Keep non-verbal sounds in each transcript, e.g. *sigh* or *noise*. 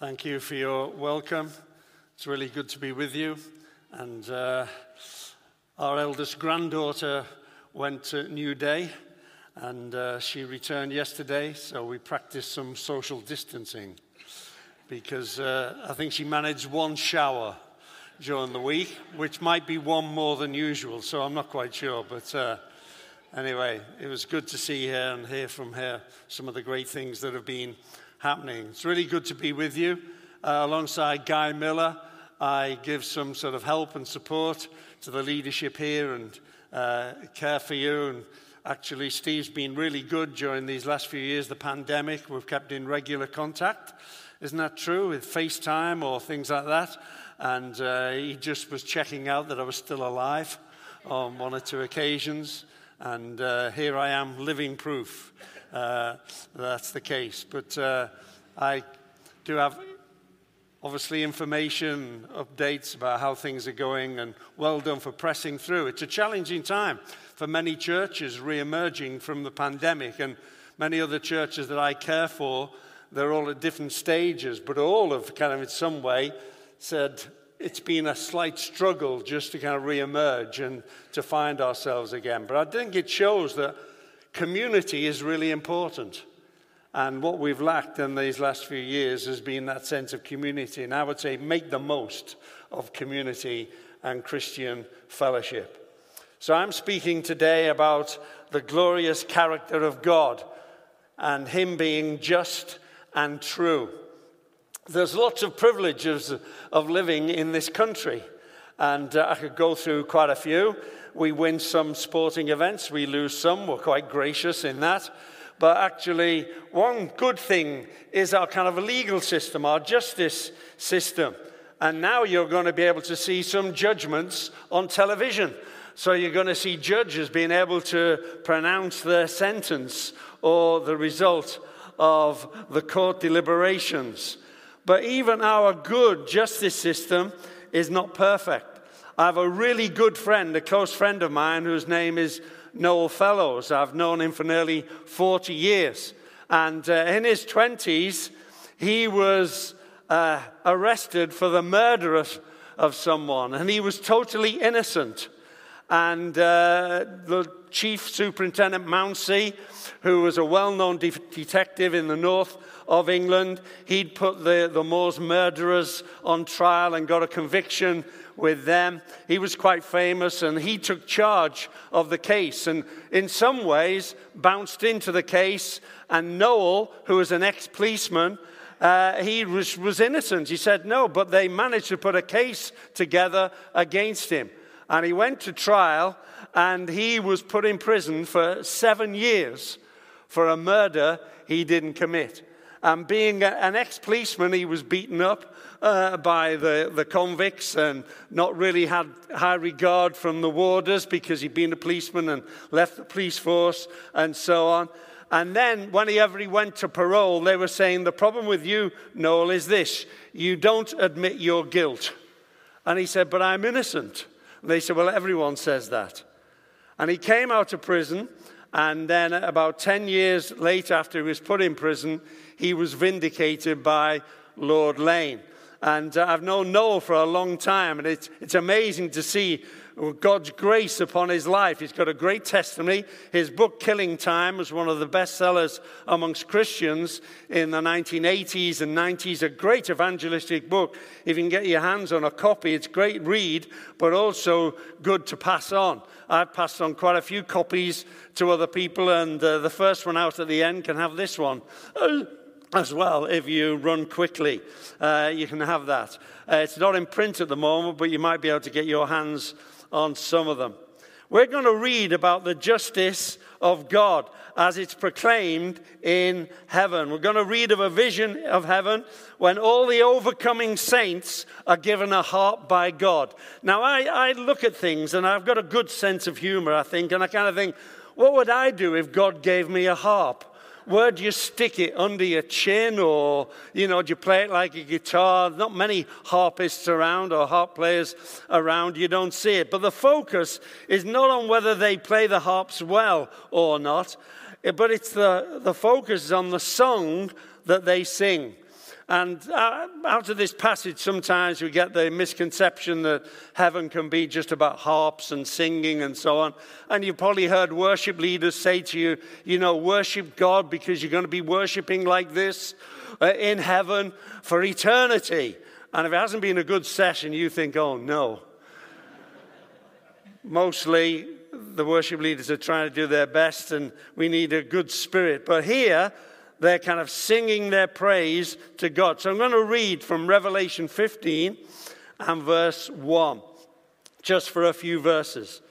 Thank you for your welcome. It's really good to be with you. And uh, our eldest granddaughter went to New Day and uh, she returned yesterday, so we practiced some social distancing because uh, I think she managed one shower during the week, which might be one more than usual, so I'm not quite sure. But uh, anyway, it was good to see her and hear from her some of the great things that have been happening. It's really good to be with you. Uh, alongside Guy Miller, I give some sort of help and support to the leadership here and uh, care for you. And actually, Steve's been really good during these last few years, the pandemic. We've kept in regular contact. Isn't that true? With FaceTime or things like that. And uh, he just was checking out that I was still alive on one or two occasions. And uh, here I am, living proof that's the case. But uh, I do have obviously information, updates about how things are going, and well done for pressing through. It's a challenging time for many churches re emerging from the pandemic, and many other churches that I care for. They're all at different stages, but all have kind of in some way said it's been a slight struggle just to kind of re emerge and to find ourselves again. But I think it shows that community is really important. And what we've lacked in these last few years has been that sense of community. And I would say make the most of community and Christian fellowship. So I'm speaking today about the glorious character of God and Him being just and true. There's lots of privileges of living in this country, and uh, I could go through quite a few. We win some sporting events, we lose some. We're quite gracious in that. But actually, one good thing is our kind of legal system, our justice system. And now you're going to be able to see some judgments on television. So you're going to see judges being able to pronounce their sentence or the result of the court deliberations. But even our good justice system is not perfect. I have a really good friend, a close friend of mine, whose name is Noel Fellows. I've known him for nearly 40 years. And uh, in his 20s, he was uh, arrested for the murder of, of, someone, and he was totally innocent. And uh, the chief superintendent, Mounsey, who was a well known de- detective in the north of England, he'd put the, the Moors murderers on trial and got a conviction with them. He was quite famous and he took charge of the case and, in some ways, bounced into the case. And Noel, who was an ex policeman, uh, he was, was innocent. He said no, but they managed to put a case together against him. And he went to trial and he was put in prison for seven years for a murder he didn't commit. And being an ex policeman, he was beaten up uh, by the, the convicts and not really had high regard from the warders because he'd been a policeman and left the police force and so on. And then, whenever he went to parole, they were saying, The problem with you, Noel, is this you don't admit your guilt. And he said, But I'm innocent. And they said, Well, everyone says that. And he came out of prison, and then about 10 years later, after he was put in prison, he was vindicated by Lord Lane. And uh, I've known Noel for a long time, and it's, it's amazing to see God's grace upon his life. He's got a great testimony. His book, Killing Time, was one of the best sellers amongst Christians in the 1980s and 90s. A great evangelistic book. If you can get your hands on a copy, it's great read, but also good to pass on. I've passed on quite a few copies to other people, and uh, the first one out at the end can have this one. As well if you run quickly. Uh, you can have that. Uh, it's not in print at the moment, but you might be able to get your hands on some of them. We're going to read about the justice of God as it's proclaimed in heaven. We're going to read of a vision of heaven when all the overcoming saints are given a harp by God. Now, I, I look at things and I've got a good sense of humor, I think, and I kind of think, what would I do if God gave me a harp? Where do you stick it? Under your chin or, you know, do you play it like a guitar? Not many harpists around or harp players around. You don't see it. But the focus is not on whether they play the harps well or not, but it's the, the focus is on the song that they sing. And uh, out of this passage, sometimes we get the misconception that heaven can be just about harps and singing and so on. And you've probably heard worship leaders say to you, you know, worship God because you're going to be worshiping like this uh, in heaven for eternity. And if it hasn't been a good session, you think, oh no. *laughs* Mostly, the worship leaders are trying to do their best, and we need a good spirit. But here, they're kind of singing their praise to God. So I'm going to read from Revelation 15 and verse 1, just for a few verses.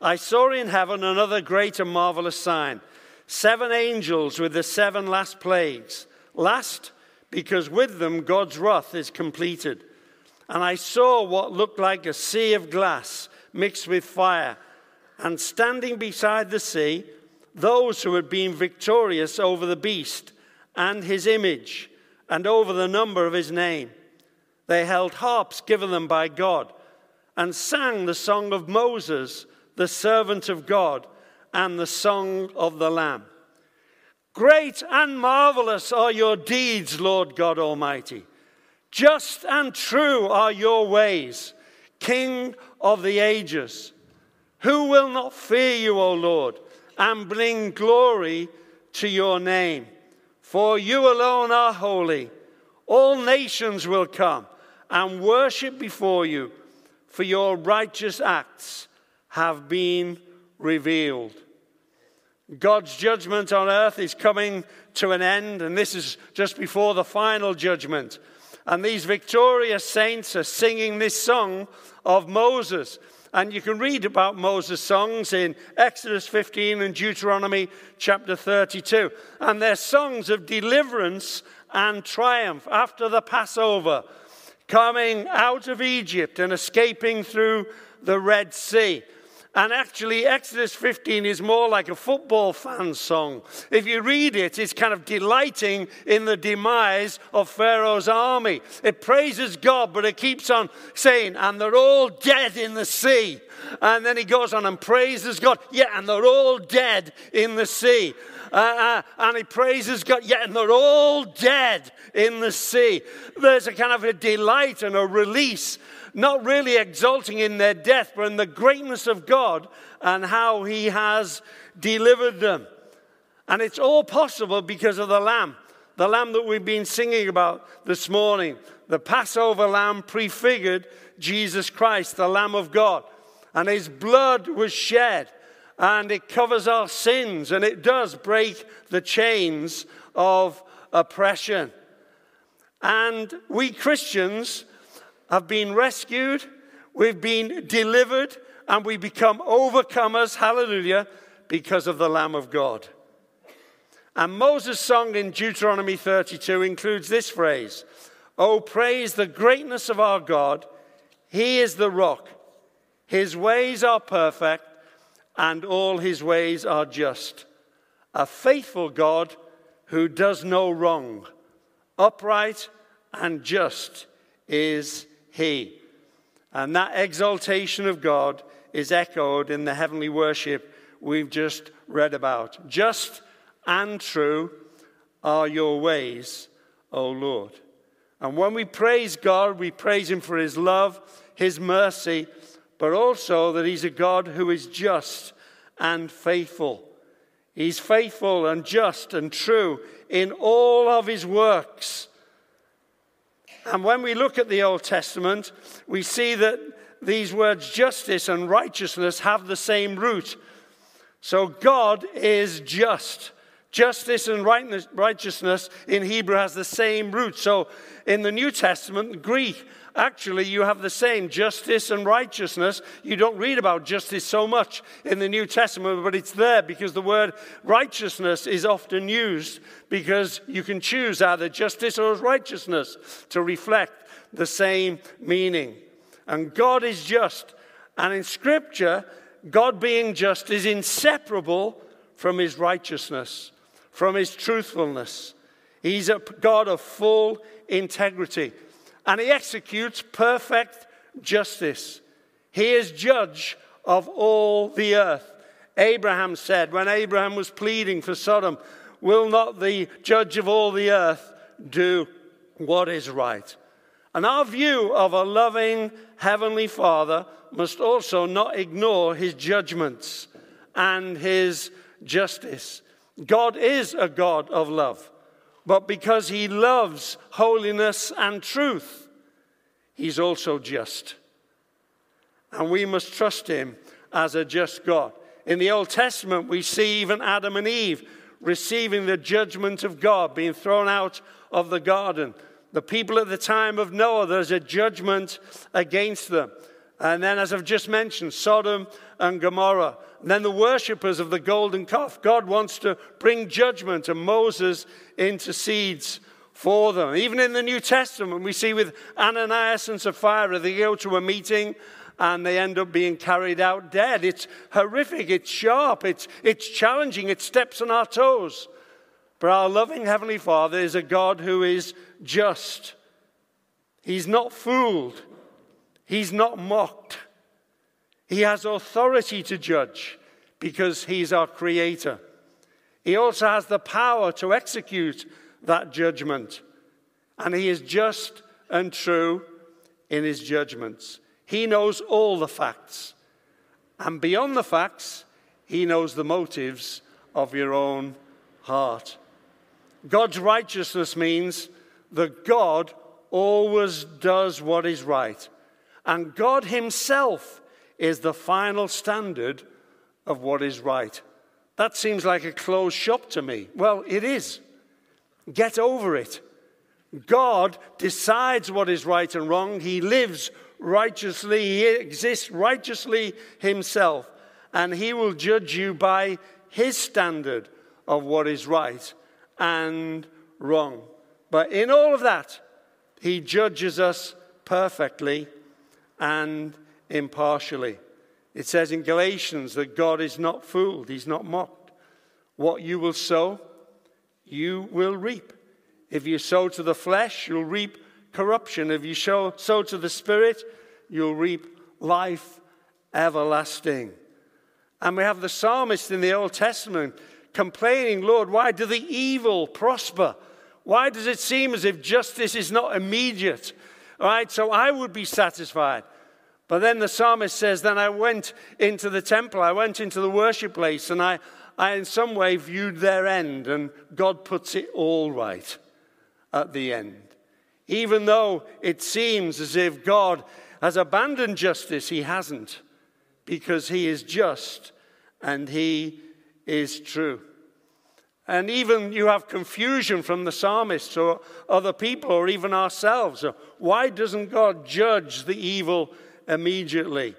I saw in heaven another great and marvelous sign seven angels with the seven last plagues. Last, because with them God's wrath is completed. And I saw what looked like a sea of glass mixed with fire, and standing beside the sea, those who had been victorious over the beast and his image and over the number of his name. They held harps given them by God and sang the song of Moses, the servant of God, and the song of the Lamb. Great and marvelous are your deeds, Lord God Almighty. Just and true are your ways, King of the ages. Who will not fear you, O Lord, and bring glory to your name? For you alone are holy. All nations will come and worship before you, for your righteous acts have been revealed. God's judgment on earth is coming to an end, and this is just before the final judgment. And these victorious saints are singing this song of Moses. And you can read about Moses' songs in Exodus 15 and Deuteronomy chapter 32. And they're songs of deliverance and triumph after the Passover, coming out of Egypt and escaping through the Red Sea. And actually, Exodus 15 is more like a football fan song. If you read it, it's kind of delighting in the demise of Pharaoh's army. It praises God, but it keeps on saying, and they're all dead in the sea. And then he goes on and praises God. Yeah, and they're all dead in the sea. Uh, uh, and he praises God. Yeah, and they're all dead in the sea. There's a kind of a delight and a release not really exulting in their death, but in the greatness of God and how He has delivered them. And it's all possible because of the Lamb, the Lamb that we've been singing about this morning. The Passover Lamb prefigured Jesus Christ, the Lamb of God. And His blood was shed, and it covers our sins, and it does break the chains of oppression. And we Christians have been rescued, we've been delivered, and we become overcomers, hallelujah, because of the Lamb of God. And Moses' song in Deuteronomy 32 includes this phrase Oh, praise the greatness of our God. He is the rock. His ways are perfect, and all his ways are just. A faithful God who does no wrong, upright and just is he. And that exaltation of God is echoed in the heavenly worship we've just read about. Just and true are your ways, O Lord. And when we praise God, we praise Him for His love, His mercy, but also that He's a God who is just and faithful. He's faithful and just and true in all of His works. And when we look at the Old Testament, we see that these words justice and righteousness have the same root. So God is just. Justice and righteousness in Hebrew has the same root. So in the New Testament, Greek Actually, you have the same justice and righteousness. You don't read about justice so much in the New Testament, but it's there because the word righteousness is often used because you can choose either justice or righteousness to reflect the same meaning. And God is just. And in Scripture, God being just is inseparable from his righteousness, from his truthfulness. He's a God of full integrity and he executes perfect justice. He is judge of all the earth. Abraham said, when Abraham was pleading for Sodom, Will not the judge of all the earth do what is right. And our view of a loving Heavenly Father must also not ignore his judgments and his justice. God is a God of love, but because he loves holiness and truth, he's also just. And we must trust him as a just God. In the Old Testament, we see even Adam and Eve receiving the judgment of God, being thrown out of the garden. The people at the time of Noah, there's a judgment against them. And then, as I've just mentioned, Sodom and Gomorrah. And then the worshippers of the golden calf. God wants to bring judgment, and Moses intercedes for them. Even in the New Testament, we see with Ananias and Sapphira, they go to a meeting and they end up being carried out dead. It's horrific, it's sharp, it's, it's challenging, it steps on our toes. But our loving Heavenly Father is a God who is just. He's not fooled, He's not mocked. He has authority to judge because He's our Creator. He also has the power to execute that judgment. And He is just and true in His judgments. He knows all the facts. And beyond the facts, He knows the motives of your own heart. God's righteousness means that God always does what is right. And God Himself is the final standard of what is right. That seems like a closed shop to me. Well, it is. Get over it. God decides what is right and wrong. He lives righteously, He exists righteously Himself, and He will judge you by His standard of what is right and wrong. But in all of that, He judges us perfectly and impartially. It says in Galatians that God is not fooled, He's not mocked. What you will sow, you will reap. If you sow to the flesh, you'll reap corruption. If you sow, to the Spirit, you'll reap life everlasting. And we have the psalmist in the Old Testament complaining, Lord, why do the evil prosper? Why does it seem as if justice is not immediate? All right, so I would be satisfied. But then the psalmist says, Then I went into the temple, I went into the worship place, and I, I in some way viewed their end, and God puts it all right at the end. Even though it seems as if God has abandoned justice, he hasn't, because he is just and he is true. And even you have confusion from the psalmists or other people or even ourselves. Why doesn't God judge the evil immediately?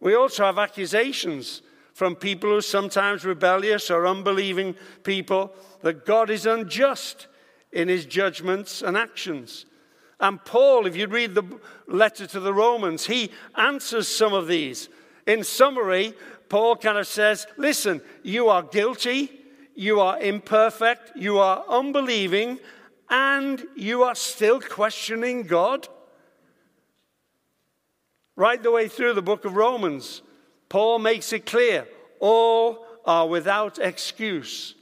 We also have accusations from people who are sometimes rebellious or unbelieving people that God is unjust in his judgments and actions. And Paul, if you read the letter to the Romans, he answers some of these. In summary, Paul kind of says, Listen, you are guilty, you are imperfect, you are unbelieving, and you are still questioning God. Right the way through the book of Romans, Paul makes it clear all are without excuse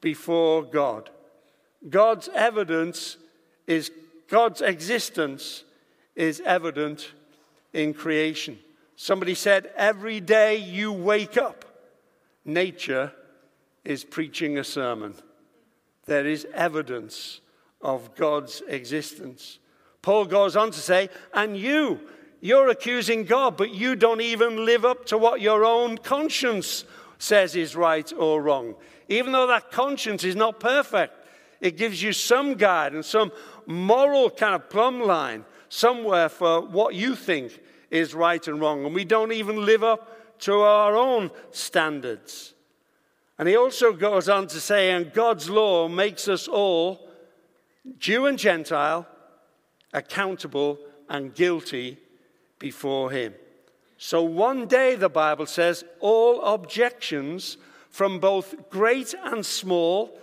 before God. God's evidence is God's existence is evident in creation. Somebody said, Every day you wake up, nature is preaching a sermon. There is evidence of God's existence. Paul goes on to say, And you, you're accusing God, but you don't even live up to what your own conscience says is right or wrong. Even though that conscience is not perfect, it gives you some guide and some moral kind of plumb line somewhere for what you think is right and wrong. And we don't even live up to our own standards. And he also goes on to say, and God's law makes us all, Jew and Gentile, accountable and guilty before him. So one day, the Bible says, all objections from both great and small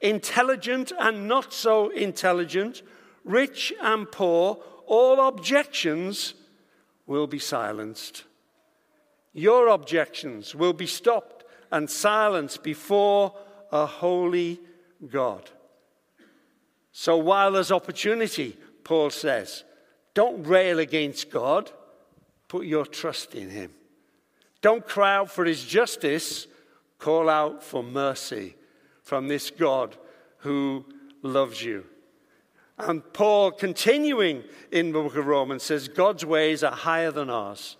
intelligent and not so intelligent, rich and poor, all objections will be silenced. Your objections will be stopped and silence before a holy God. So while there's opportunity, Paul says, don't rail against God, put your trust in Him. Don't cry out for His justice, call out for mercy from this God who loves you. And Paul, continuing in the book of Romans, says God's ways are higher than ours.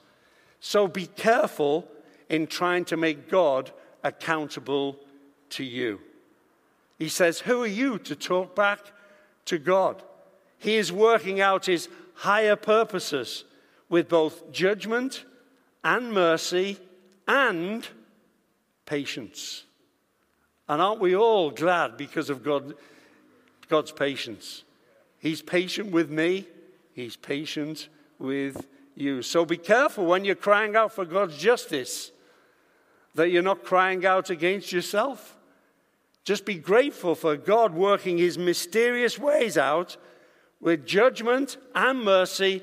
So be careful in trying to make God accountable to you. He says, Who are you to talk back to God? He is working out his higher purposes with both judgment and mercy and patience. And aren't we all glad because of God, God's patience? He's patient with me, He's patient with you. So be careful when you're crying out for God's justice that you're not crying out against yourself. Just be grateful for God working His mysterious ways out with judgment and mercy,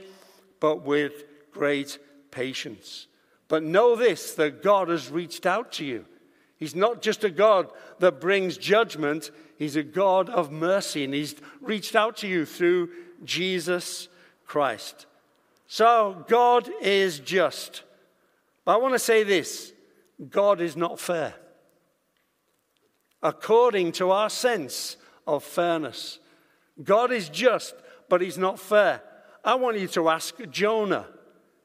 but with great patience. But know this that God has reached out to you. He's not just a God that brings judgment, He's a God of mercy, and He's reached out to you through Jesus Christ. So, God is just. But I want to say this God is not fair. According to our sense of fairness, God is just, but He's not fair. I want you to ask Jonah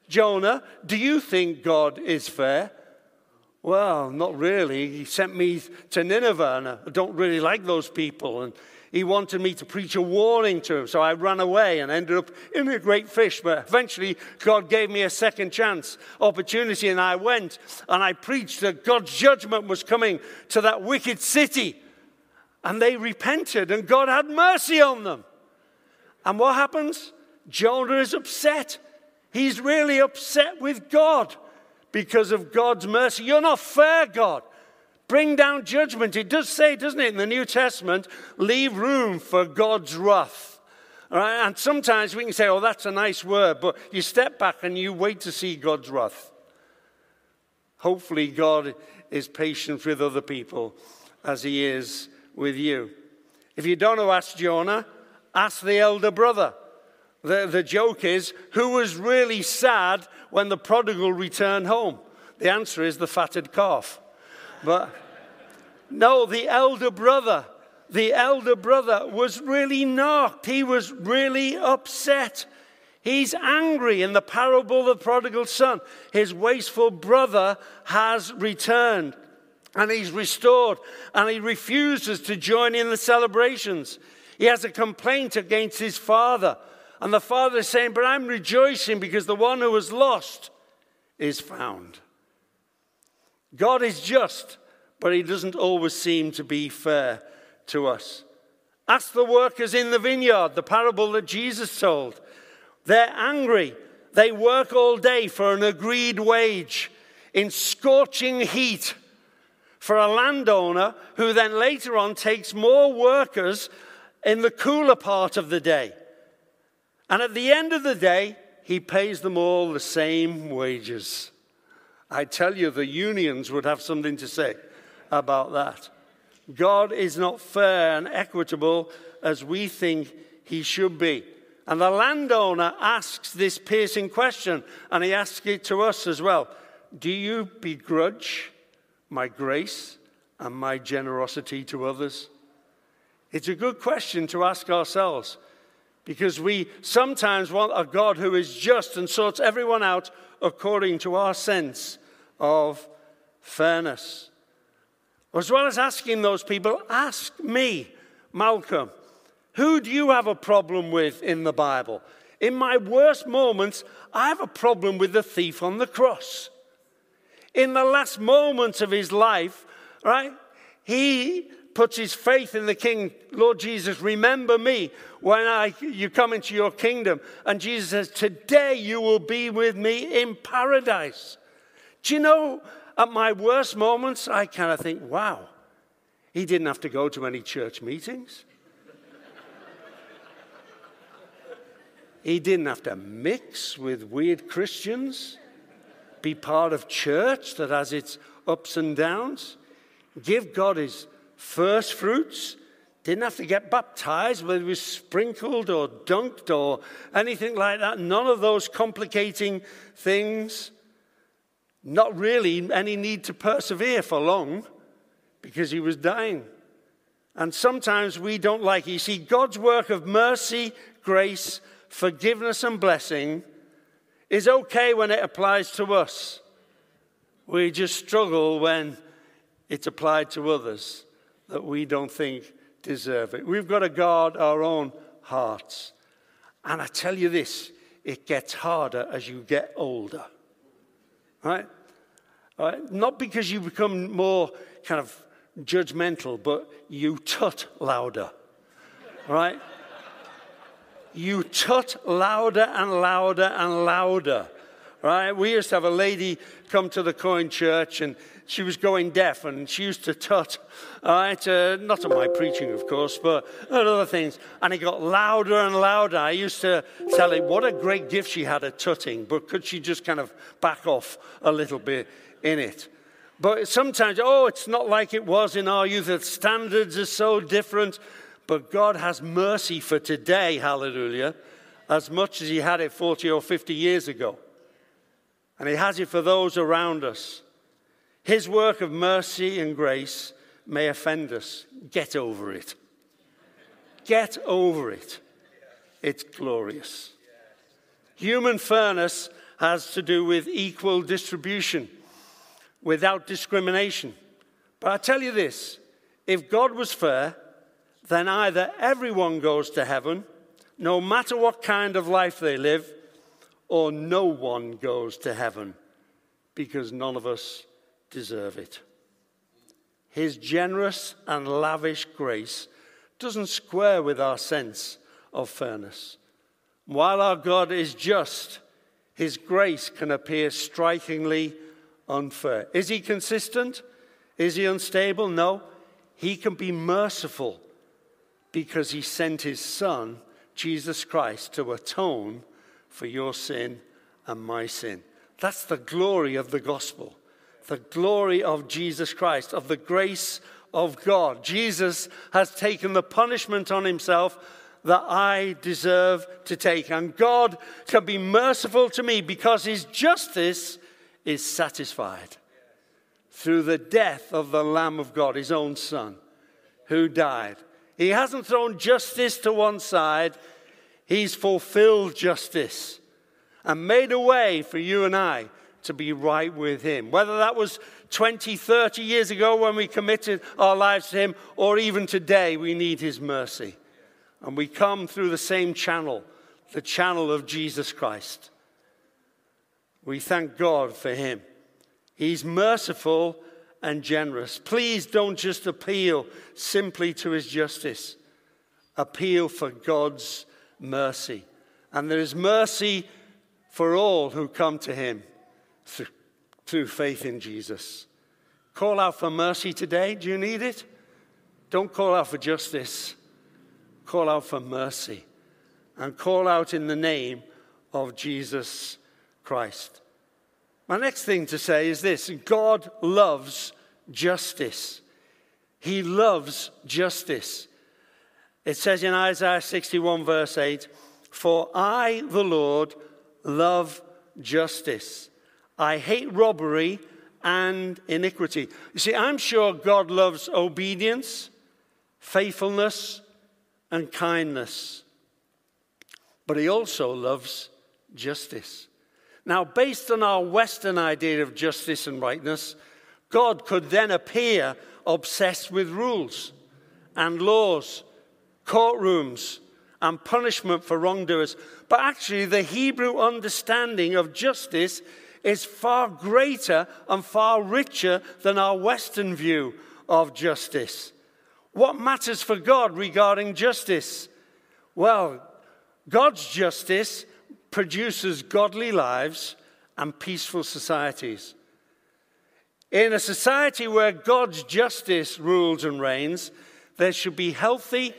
Jonah, do you think God is fair? Well, not really. He sent me to Nineveh, and I don't really like those people. And he wanted me to preach a warning to him, so I ran away and ended up in a great fish. But eventually, God gave me a second chance opportunity, and I went and I preached that God's judgment was coming to that wicked city. And they repented, and God had mercy on them. And what happens? Jonah is upset. He's really upset with God because of God's mercy. You're not fair, God. Bring down judgment. It does say, doesn't it, in the New Testament, leave room for God's wrath. Right? And sometimes we can say, oh, that's a nice word, but you step back and you wait to see God's wrath. Hopefully, God is patient with other people as he is with you. If you don't know, ask Jonah, ask the elder brother. The, the joke is who was really sad when the prodigal returned home? The answer is the fatted calf. But no, the elder brother, the elder brother was really knocked. He was really upset. He's angry in the parable of the prodigal son. His wasteful brother has returned and he's restored and he refuses to join in the celebrations. He has a complaint against his father and the father is saying, But I'm rejoicing because the one who was lost is found. God is just, but he doesn't always seem to be fair to us. Ask the workers in the vineyard, the parable that Jesus told. They're angry. They work all day for an agreed wage in scorching heat for a landowner who then later on takes more workers in the cooler part of the day. And at the end of the day, he pays them all the same wages. I tell you, the unions would have something to say about that. God is not fair and equitable as we think he should be. And the landowner asks this piercing question, and he asks it to us as well Do you begrudge my grace and my generosity to others? It's a good question to ask ourselves. Because we sometimes want a God who is just and sorts everyone out according to our sense of fairness. As well as asking those people, ask me, Malcolm, who do you have a problem with in the Bible? In my worst moments, I have a problem with the thief on the cross. In the last moments of his life, right, he puts his faith in the King, Lord Jesus, remember me when I, you come into your kingdom. And Jesus says, Today you will be with me in paradise. Do you know, at my worst moments, I kind of think, wow, he didn't have to go to any church meetings. *laughs* he didn't have to mix with weird Christians, be part of church that has its ups and downs. Give God his first fruits, Didn't have to get baptized, whether it was sprinkled or dunked or anything like that. None of those complicating things. Not really any need to persevere for long because he was dying. And sometimes we don't like it. You see, God's work of mercy, grace, forgiveness, and blessing is okay when it applies to us. We just struggle when it's applied to others that we don't think deserve it. We've got to guard our own hearts. And I tell you this, it gets harder as you get older. Right? Not because you become more kind of judgmental, but you tut louder. Right? You tut louder and louder and louder. Right? We used to have a lady come to the Coign Church and she was going deaf and she used to tut, right? Uh, not on my preaching, of course, but on other things. And it got louder and louder. I used to tell her what a great gift she had at tutting, but could she just kind of back off a little bit in it? But sometimes, oh, it's not like it was in our youth. The standards are so different. But God has mercy for today, hallelujah, as much as He had it 40 or 50 years ago. And He has it for those around us. His work of mercy and grace may offend us. Get over it. Get over it. It's glorious. Human fairness has to do with equal distribution without discrimination. But I tell you this if God was fair, then either everyone goes to heaven, no matter what kind of life they live, or no one goes to heaven because none of us deserve it. His generous and lavish grace doesn't square with our sense of fairness. While our God is just, his grace can appear strikingly unfair. Is he consistent? Is he unstable? No. He can be merciful because he sent his son, Jesus Christ, to atone for your sin and my sin. That's the glory of the gospel, the glory of Jesus Christ, of the grace of God. Jesus has taken the punishment on himself that I deserve to take. And God can be merciful to me because his justice is satisfied through the death of the Lamb of God, his own son, who died he hasn't thrown justice to one side, He's fulfilled justice and made a way for you and I to be right with Him. Whether that was 20, 30 years ago when we committed our lives to Him, or even today, we need His mercy. And we come through the same channel, the channel of Jesus Christ. We thank God for Him. He's merciful and generous. Please don't just appeal simply to his justice, appeal for God's mercy. And there is mercy for all who come to him through, through faith in Jesus. Call out for mercy today. Do you need it? Don't call out for justice. Call out for mercy. And call out in the name of Jesus Christ. My next thing to say is this God loves justice. He loves justice. It says in Isaiah 61, verse 8, For I, the Lord, love justice. I hate robbery and iniquity. You see, I'm sure God loves obedience, faithfulness, and kindness. But He also loves justice. Now, based on our Western idea of justice and rightness, God could then appear obsessed with rules and laws, courtrooms, and punishment for wrongdoers. But actually, the Hebrew understanding of justice is far greater and far richer than our Western view of justice. What matters for God regarding justice? Well, God's justice produces godly lives and peaceful societies. In a society where God's justice rules and reigns, there should be healthy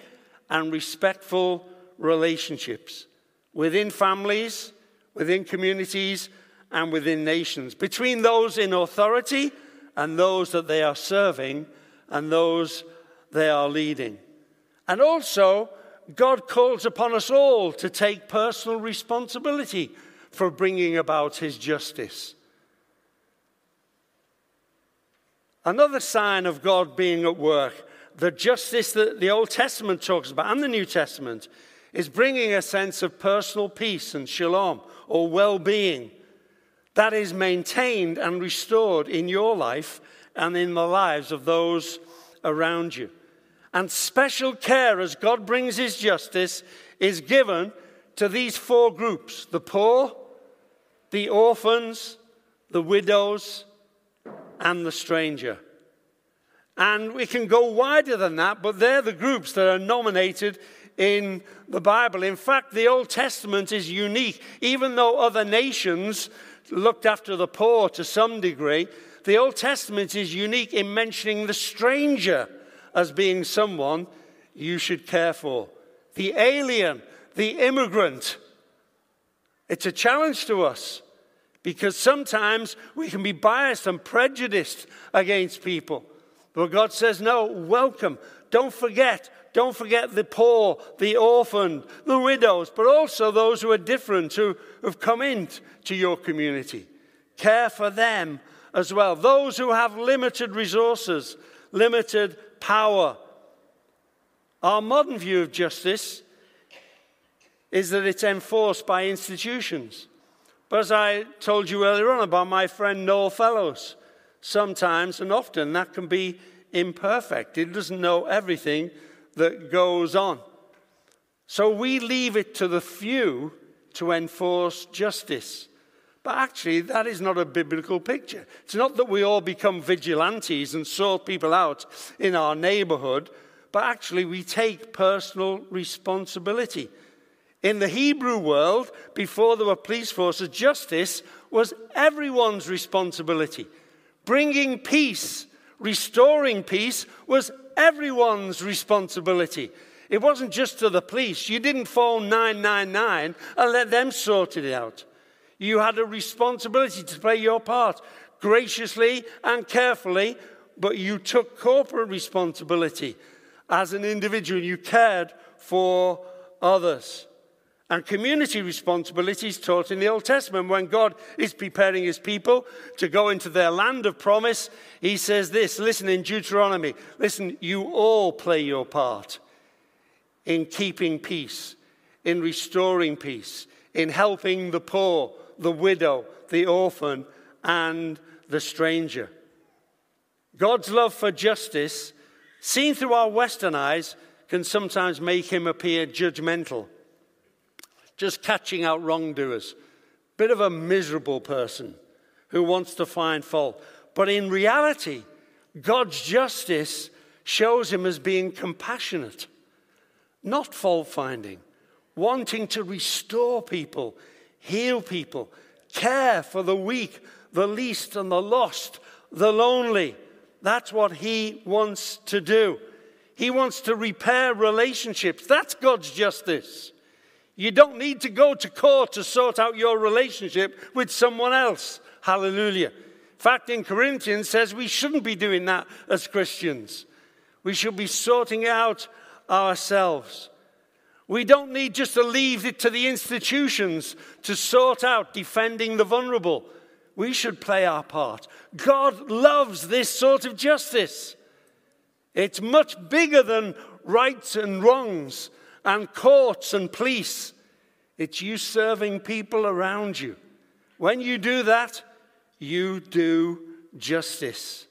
and respectful relationships within families, within communities, and within nations, between those in authority and those that they are serving and those they are leading. And also, God calls upon us all to take personal responsibility for bringing about his justice. Another sign of God being at work, the justice that the Old Testament talks about and the New Testament, is bringing a sense of personal peace and shalom or well being that is maintained and restored in your life and in the lives of those around you. And special care as God brings his justice is given to these four groups the poor, the orphans, the widows, and the stranger. And we can go wider than that, but they're the groups that are nominated in the Bible. In fact, the Old Testament is unique. Even though other nations looked after the poor to some degree, the Old Testament is unique in mentioning the stranger as being someone you should care for. The alien, the immigrant. It's a challenge to us because sometimes we can be biased and prejudiced against people. But God says, no, welcome. Don't forget. Don't forget the poor, the orphaned, the widows, but also those who are different, who have come into your community. Care for them as well. Those who have limited resources, limited power. Our modern view of justice is that it's enforced by institutions. But as I told you earlier on about my friend Noel Fellows, sometimes and often that can be imperfect. It doesn't know everything that goes on. So we leave it to the few to enforce justice. But actually, that is not a biblical picture. It's not that we all become vigilantes and sort people out in our neighborhood, but actually, we take personal responsibility. In the Hebrew world, before there were police forces, justice was everyone's responsibility. Bringing peace, restoring peace, was everyone's responsibility. It wasn't just to the police. You didn't phone 999 and let them sort it out. You had a responsibility to play your part graciously and carefully, but you took corporate responsibility as an individual. You cared for others. And community responsibility is taught in the Old Testament. When God is preparing his people to go into their land of promise, he says this listen in Deuteronomy, listen, you all play your part in keeping peace, in restoring peace, in helping the poor, the widow, the orphan, and the stranger. God's love for justice, seen through our Western eyes, can sometimes make him appear judgmental just catching out wrongdoers. Bit of a miserable person who wants to find fault. But in reality, God's justice shows him as being compassionate, not fault finding, wanting to restore people, heal people, care for the weak, the least, and the lost, the lonely. That's what he wants to do. He wants to repair relationships. That's God's justice. You don't need to go to court to sort out your relationship with someone else. Hallelujah. In fact, in Corinthians says we shouldn't be doing that as Christians. We should be sorting out ourselves. We don't need just to leave it to the institutions to sort out defending the vulnerable. We should play our part. God loves this sort of justice. It's much bigger than rights and wrongs and courts and police. It's you serving people around you. When you do that, you do justice.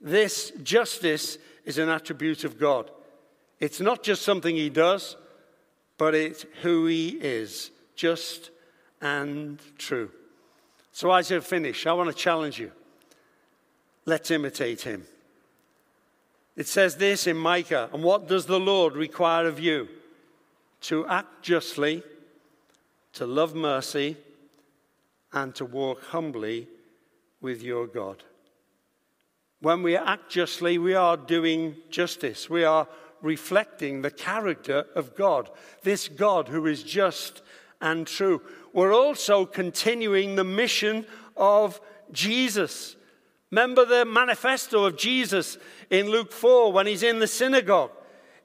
This justice is an attribute of God. It's not just something He does, but it's who He is, just and true. So, as I finish, I want to challenge you. Let's imitate Him. It says this in Micah, and what does the Lord require of you? To act justly, to love mercy, and to walk humbly with your God. When we act justly, we are doing justice. We are reflecting the character of God, this God who is just and true. We're also continuing the mission of Jesus. Remember the manifesto of Jesus in Luke 4 when he's in the synagogue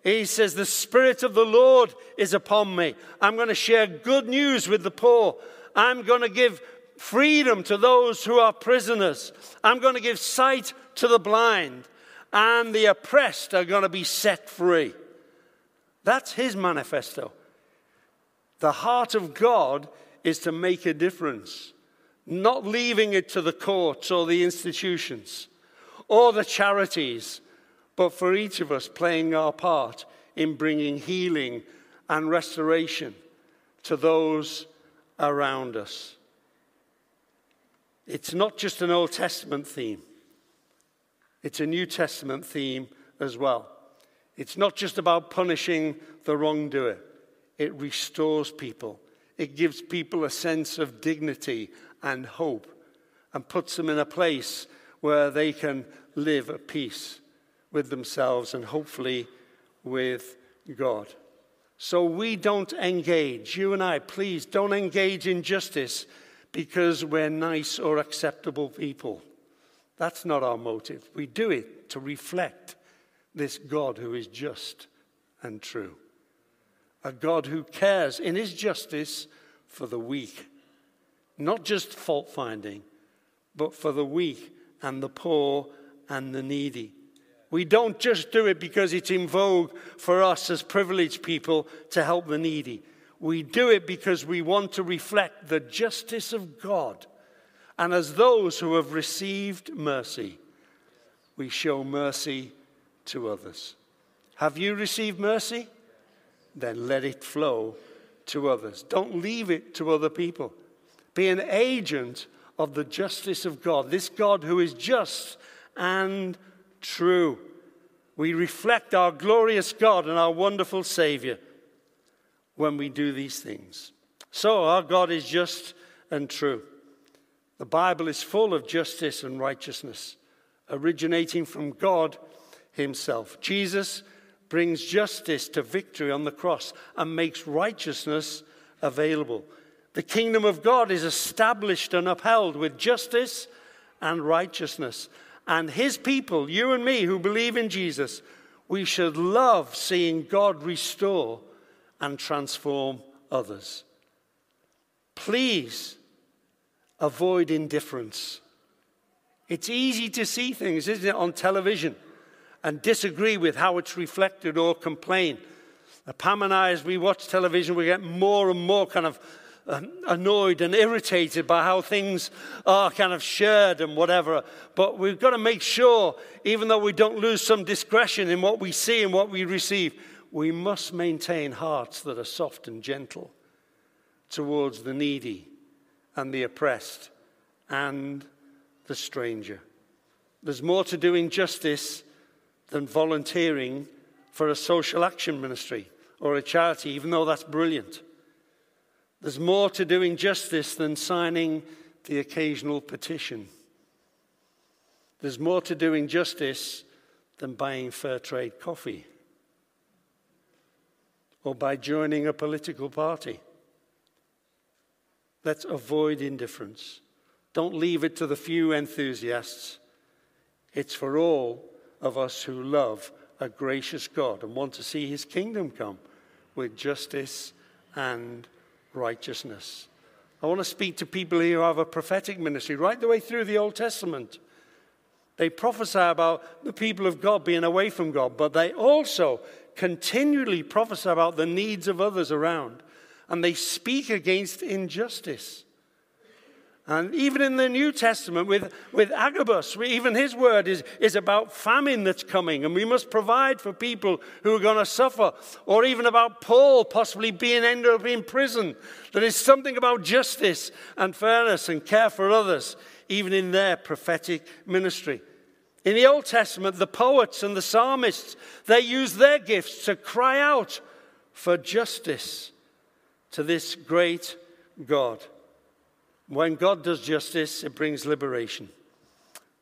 He says, The Spirit of the Lord is upon me. I'm going to share good news with the poor. I'm going to give freedom to those who are prisoners. I'm going to give sight to the blind. And the oppressed are going to be set free. That's his manifesto. The heart of God is to make a difference, not leaving it to the courts or the institutions or the charities, but for each of us playing our part in bringing healing and restoration to those around us. It's not just an Old Testament theme, it's a New Testament theme as well. It's not just about punishing the wrongdoer, it restores people. It gives people a sense of dignity and hope and puts them in a place where they can live at peace with themselves and hopefully with God. So we don't engage, you and I, please don't engage in justice because we're nice or acceptable people. That's not our motive. We do it to reflect this God who is just and true. A God who cares in his justice for the weak, not just fault finding, but for the weak and the poor and the needy. We don't just do it because it's in vogue for us as privileged people to help the needy. We do it because we want to reflect the justice of God. And as those who have received mercy, we show mercy to others. Have you received mercy? Then let it flow to others. Don't leave it to other people. Be an agent of the justice of God, this God who is just and true. We reflect our glorious God and our wonderful Savior when we do these things. So, our God is just and true. The Bible is full of justice and righteousness, originating from God Himself. Jesus brings justice to victory on the cross and makes righteousness available. The kingdom of God is established and upheld with justice and righteousness. And his people, you and me who believe in Jesus, we should love seeing God restore and transform others. Please avoid indifference. It's easy to see things, isn't it, on television and disagree with how it's reflected or complain. The Pam and I, as we watch television, we get more and more kind of Um, annoyed and irritated by how things are kind of shared and whatever. But we've got to make sure, even though we don't lose some discretion in what we see and what we receive, we must maintain hearts that are soft and gentle towards the needy and the oppressed and the stranger. There's more to doing justice than volunteering for a social action ministry or a charity, even though that's brilliant. There's more to doing justice than signing the occasional petition. There's more to doing justice than buying fair trade coffee or by joining a political party. Let's avoid indifference. Don't leave it to the few enthusiasts. It's for all of us who love a gracious God and want to see his kingdom come with justice and righteousness. I want to speak to people who have a prophetic ministry right the way through the Old Testament. They prophesy about the people of God being away from God, but they also continually prophesy about the needs of others around. And they speak against injustice. And even in the New Testament, with, with Agabus, even his word is, is about famine that's coming, and we must provide for people who are going to suffer. Or even about Paul possibly being ended up in prison. There is something about justice and fairness and care for others, even in their prophetic ministry. In the Old Testament, the poets and the psalmists, they use their gifts to cry out for justice to this great God. When God does justice, it brings liberation.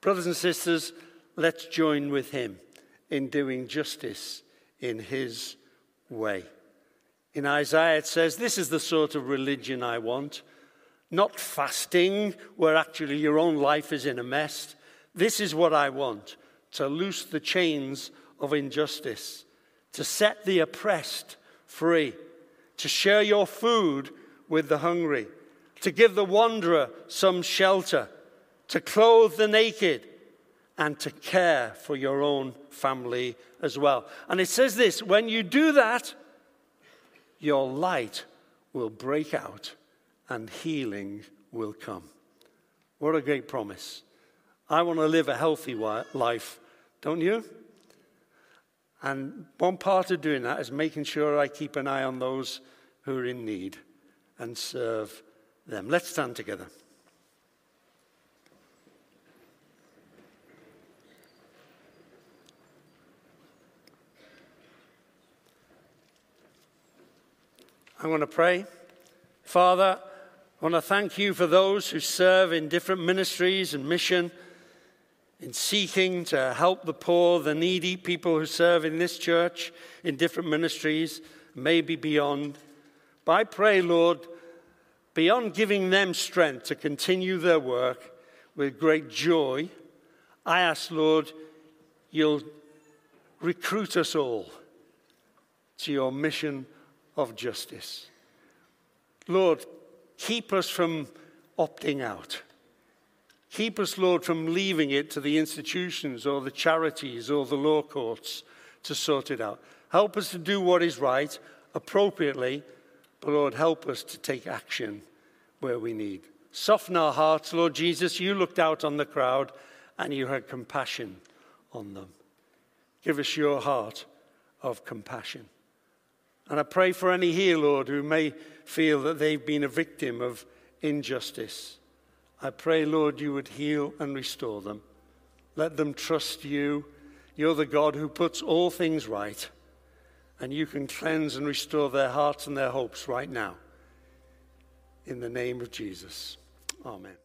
Brothers and sisters, let's join with him in doing justice in his way. In Isaiah, it says, This is the sort of religion I want. Not fasting, where actually your own life is in a mess. This is what I want to loose the chains of injustice, to set the oppressed free, to share your food with the hungry, to give the wanderer some shelter, to clothe the naked, and to care for your own family as well. And it says this when you do that, your light will break out and healing will come. What a great promise. I want to live a healthy life, don't you? And one part of doing that is making sure I keep an eye on those who are in need and serve them. Let's stand together. I want to pray. Father, I want to thank you for those who serve in different ministries and mission in seeking to help the poor, the needy, people who serve in this church in different ministries, maybe beyond. But I pray, Lord, beyond giving them strength to continue their work with great joy, I ask, Lord, you'll recruit us all to your mission of justice. Lord, keep us from opting out. Keep us, Lord, from leaving it to the institutions or the charities or the law courts to sort it out. Help us to do what is right appropriately, but Lord, help us to take action where we need. Soften our hearts, Lord Jesus. You looked out on the crowd and you had compassion on them. Give us your heart of compassion. And I pray for any here, Lord, who may feel that they've been a victim of injustice. I pray, Lord, you would heal and restore them. Let them trust you. You're the God who puts all things right, and you can cleanse and restore their hearts and their hopes right now. In the name of Jesus. Amen.